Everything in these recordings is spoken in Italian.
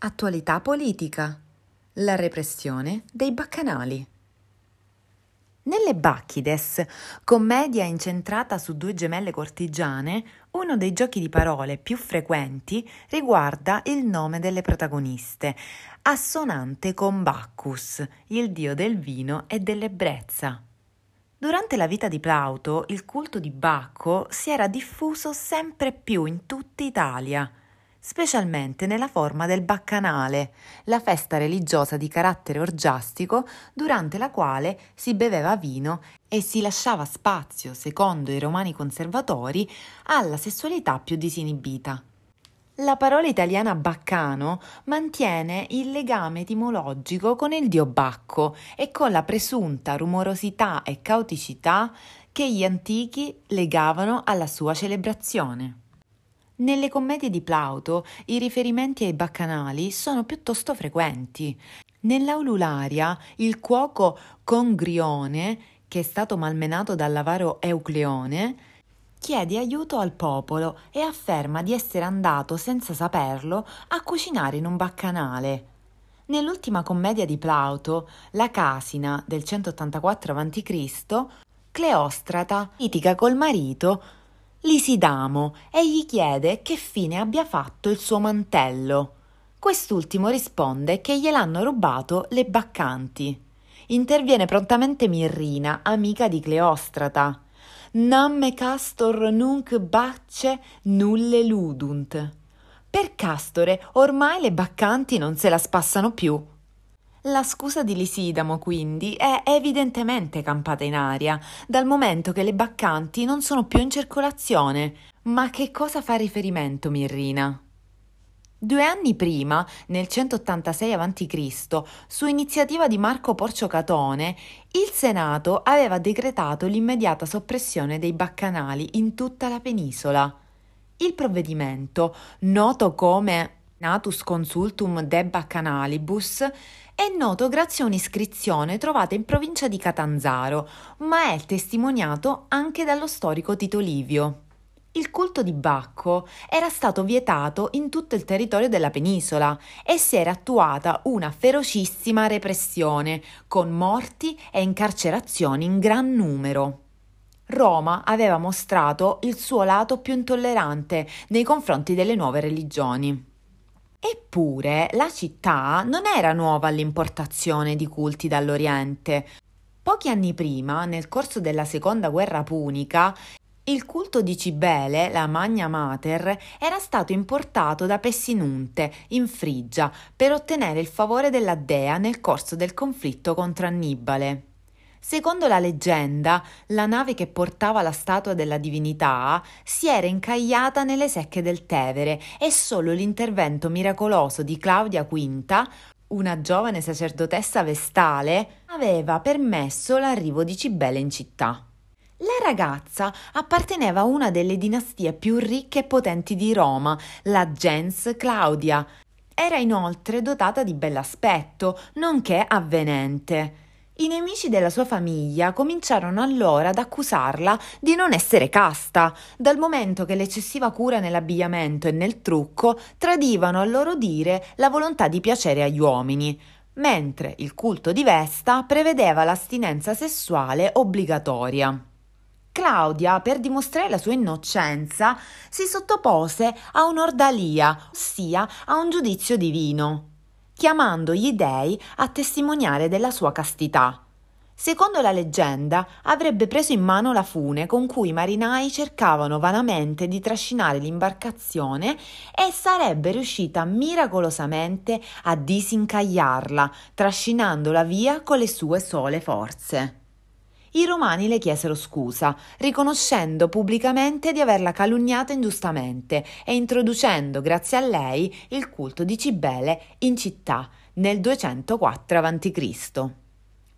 Attualità politica. La repressione dei baccanali. Nelle Bacchides, commedia incentrata su due gemelle cortigiane, uno dei giochi di parole più frequenti riguarda il nome delle protagoniste, assonante con Bacchus, il dio del vino e dell'ebbrezza. Durante la vita di Plauto, il culto di Bacco si era diffuso sempre più in tutta Italia specialmente nella forma del baccanale, la festa religiosa di carattere orgiastico durante la quale si beveva vino e si lasciava spazio, secondo i romani conservatori, alla sessualità più disinibita. La parola italiana baccano mantiene il legame etimologico con il dio Bacco e con la presunta rumorosità e cauticità che gli antichi legavano alla sua celebrazione. Nelle commedie di Plauto i riferimenti ai baccanali sono piuttosto frequenti. Nell'Aulularia il cuoco Congrione, che è stato malmenato dall'avaro Eucleone, chiede aiuto al popolo e afferma di essere andato senza saperlo a cucinare in un baccanale. Nell'ultima commedia di Plauto, La Casina del 184 a.C., Cleostrata litiga col marito Lisidamo e gli chiede che fine abbia fatto il suo mantello. Quest'ultimo risponde che gliel'hanno rubato le baccanti. Interviene prontamente Mirrina, amica di Cleostrata. Namme castor nunc bacce nulle ludunt. Per Castore ormai le baccanti non se la spassano più. La scusa di Lisidamo, quindi, è evidentemente campata in aria, dal momento che le baccanti non sono più in circolazione. Ma a che cosa fa riferimento Mirrina? Due anni prima, nel 186 a.C., su iniziativa di Marco Porcio Catone, il Senato aveva decretato l'immediata soppressione dei baccanali in tutta la penisola. Il provvedimento, noto come Natus Consultum de Baccanalibus, è noto grazie a un'iscrizione trovata in provincia di Catanzaro, ma è testimoniato anche dallo storico Tito Livio. Il culto di Bacco era stato vietato in tutto il territorio della penisola e si era attuata una ferocissima repressione, con morti e incarcerazioni in gran numero. Roma aveva mostrato il suo lato più intollerante nei confronti delle nuove religioni. Eppure la città non era nuova all'importazione di culti dall'Oriente. Pochi anni prima, nel corso della seconda guerra punica, il culto di Cibele, la Magna Mater, era stato importato da Pessinunte, in Frigia, per ottenere il favore della dea nel corso del conflitto contro Annibale. Secondo la leggenda, la nave che portava la statua della divinità si era incagliata nelle secche del Tevere e solo l'intervento miracoloso di Claudia V, una giovane sacerdotessa vestale, aveva permesso l'arrivo di Cibele in città. La ragazza apparteneva a una delle dinastie più ricche e potenti di Roma, la gens Claudia. Era inoltre dotata di bell'aspetto, nonché avvenente. I nemici della sua famiglia cominciarono allora ad accusarla di non essere casta, dal momento che l'eccessiva cura nell'abbigliamento e nel trucco tradivano a loro dire la volontà di piacere agli uomini, mentre il culto di Vesta prevedeva l'astinenza sessuale obbligatoria. Claudia, per dimostrare la sua innocenza, si sottopose a un'ordalia, ossia a un giudizio divino chiamando gli dei a testimoniare della sua castità. Secondo la leggenda, avrebbe preso in mano la fune con cui i marinai cercavano vanamente di trascinare l'imbarcazione e sarebbe riuscita miracolosamente a disincagliarla, trascinandola via con le sue sole forze. I romani le chiesero scusa, riconoscendo pubblicamente di averla calunniata ingiustamente e introducendo, grazie a lei, il culto di Cibele in città nel 204 a.C.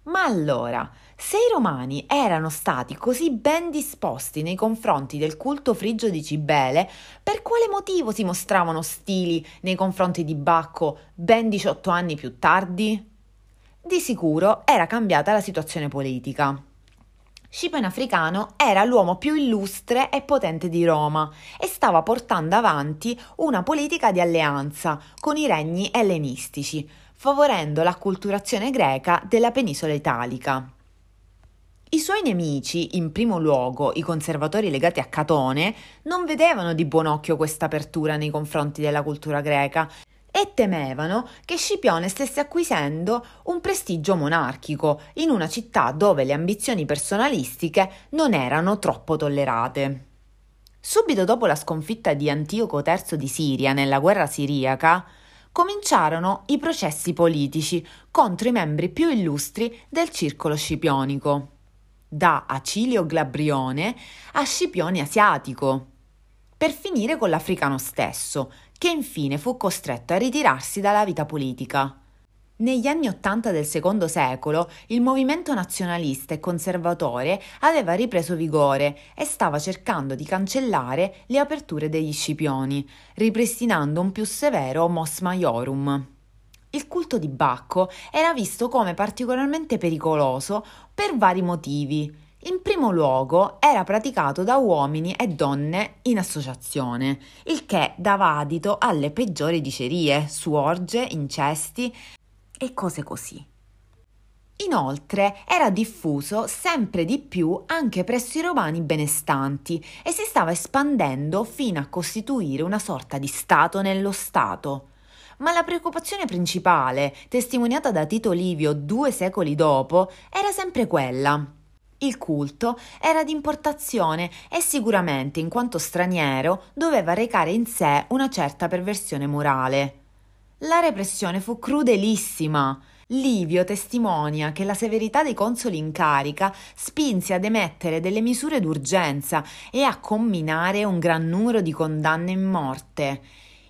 Ma allora, se i romani erano stati così ben disposti nei confronti del culto frigio di Cibele, per quale motivo si mostravano ostili nei confronti di Bacco ben 18 anni più tardi? Di sicuro era cambiata la situazione politica. Scipione Africano era l'uomo più illustre e potente di Roma e stava portando avanti una politica di alleanza con i regni ellenistici, favorendo l'acculturazione greca della penisola italica. I suoi nemici, in primo luogo i conservatori legati a Catone, non vedevano di buon occhio questa apertura nei confronti della cultura greca e temevano che Scipione stesse acquisendo un prestigio monarchico in una città dove le ambizioni personalistiche non erano troppo tollerate. Subito dopo la sconfitta di Antioco III di Siria nella guerra siriaca, cominciarono i processi politici contro i membri più illustri del circolo scipionico, da Acilio Glabrione a Scipione Asiatico, per finire con l'africano stesso, che infine fu costretto a ritirarsi dalla vita politica. Negli anni Ottanta del secondo secolo il movimento nazionalista e conservatore aveva ripreso vigore e stava cercando di cancellare le aperture degli scipioni, ripristinando un più severo mos maiorum. Il culto di Bacco era visto come particolarmente pericoloso per vari motivi, in primo luogo era praticato da uomini e donne in associazione, il che dava adito alle peggiori dicerie, suorge, incesti e cose così. Inoltre era diffuso sempre di più anche presso i romani benestanti e si stava espandendo fino a costituire una sorta di Stato nello Stato. Ma la preoccupazione principale, testimoniata da Tito Livio due secoli dopo, era sempre quella il culto era di importazione e sicuramente, in quanto straniero, doveva recare in sé una certa perversione morale. La repressione fu crudelissima. Livio testimonia che la severità dei consoli in carica spinse ad emettere delle misure d'urgenza e a comminare un gran numero di condanne in morte,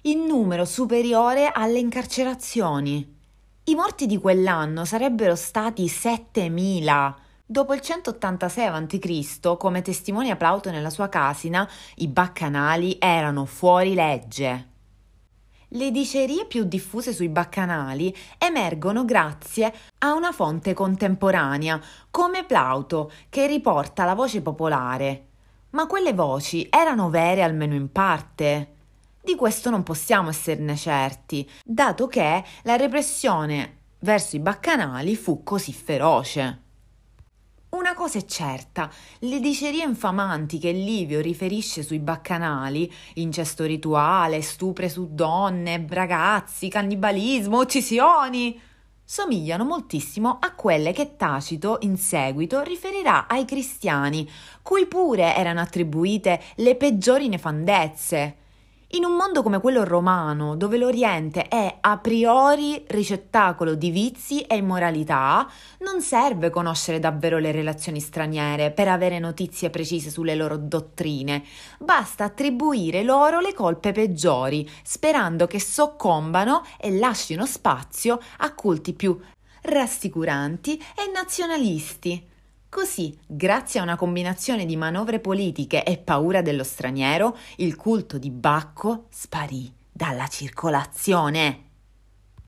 in numero superiore alle incarcerazioni. I morti di quell'anno sarebbero stati 7000. Dopo il 186 a.C., come testimonia Plauto nella sua Casina, i baccanali erano fuori legge. Le dicerie più diffuse sui baccanali emergono grazie a una fonte contemporanea, come Plauto, che riporta la voce popolare. Ma quelle voci erano vere almeno in parte? Di questo non possiamo esserne certi, dato che la repressione verso i baccanali fu così feroce. Cosa è certa, le dicerie infamanti che Livio riferisce sui baccanali, incesto rituale, stupre su donne, ragazzi, cannibalismo, uccisioni, somigliano moltissimo a quelle che Tacito in seguito riferirà ai cristiani, cui pure erano attribuite le peggiori nefandezze. In un mondo come quello romano, dove l'Oriente è a priori ricettacolo di vizi e immoralità, non serve conoscere davvero le relazioni straniere per avere notizie precise sulle loro dottrine, basta attribuire loro le colpe peggiori, sperando che soccombano e lasciano spazio a culti più rassicuranti e nazionalisti. Così, grazie a una combinazione di manovre politiche e paura dello straniero, il culto di Bacco sparì dalla circolazione.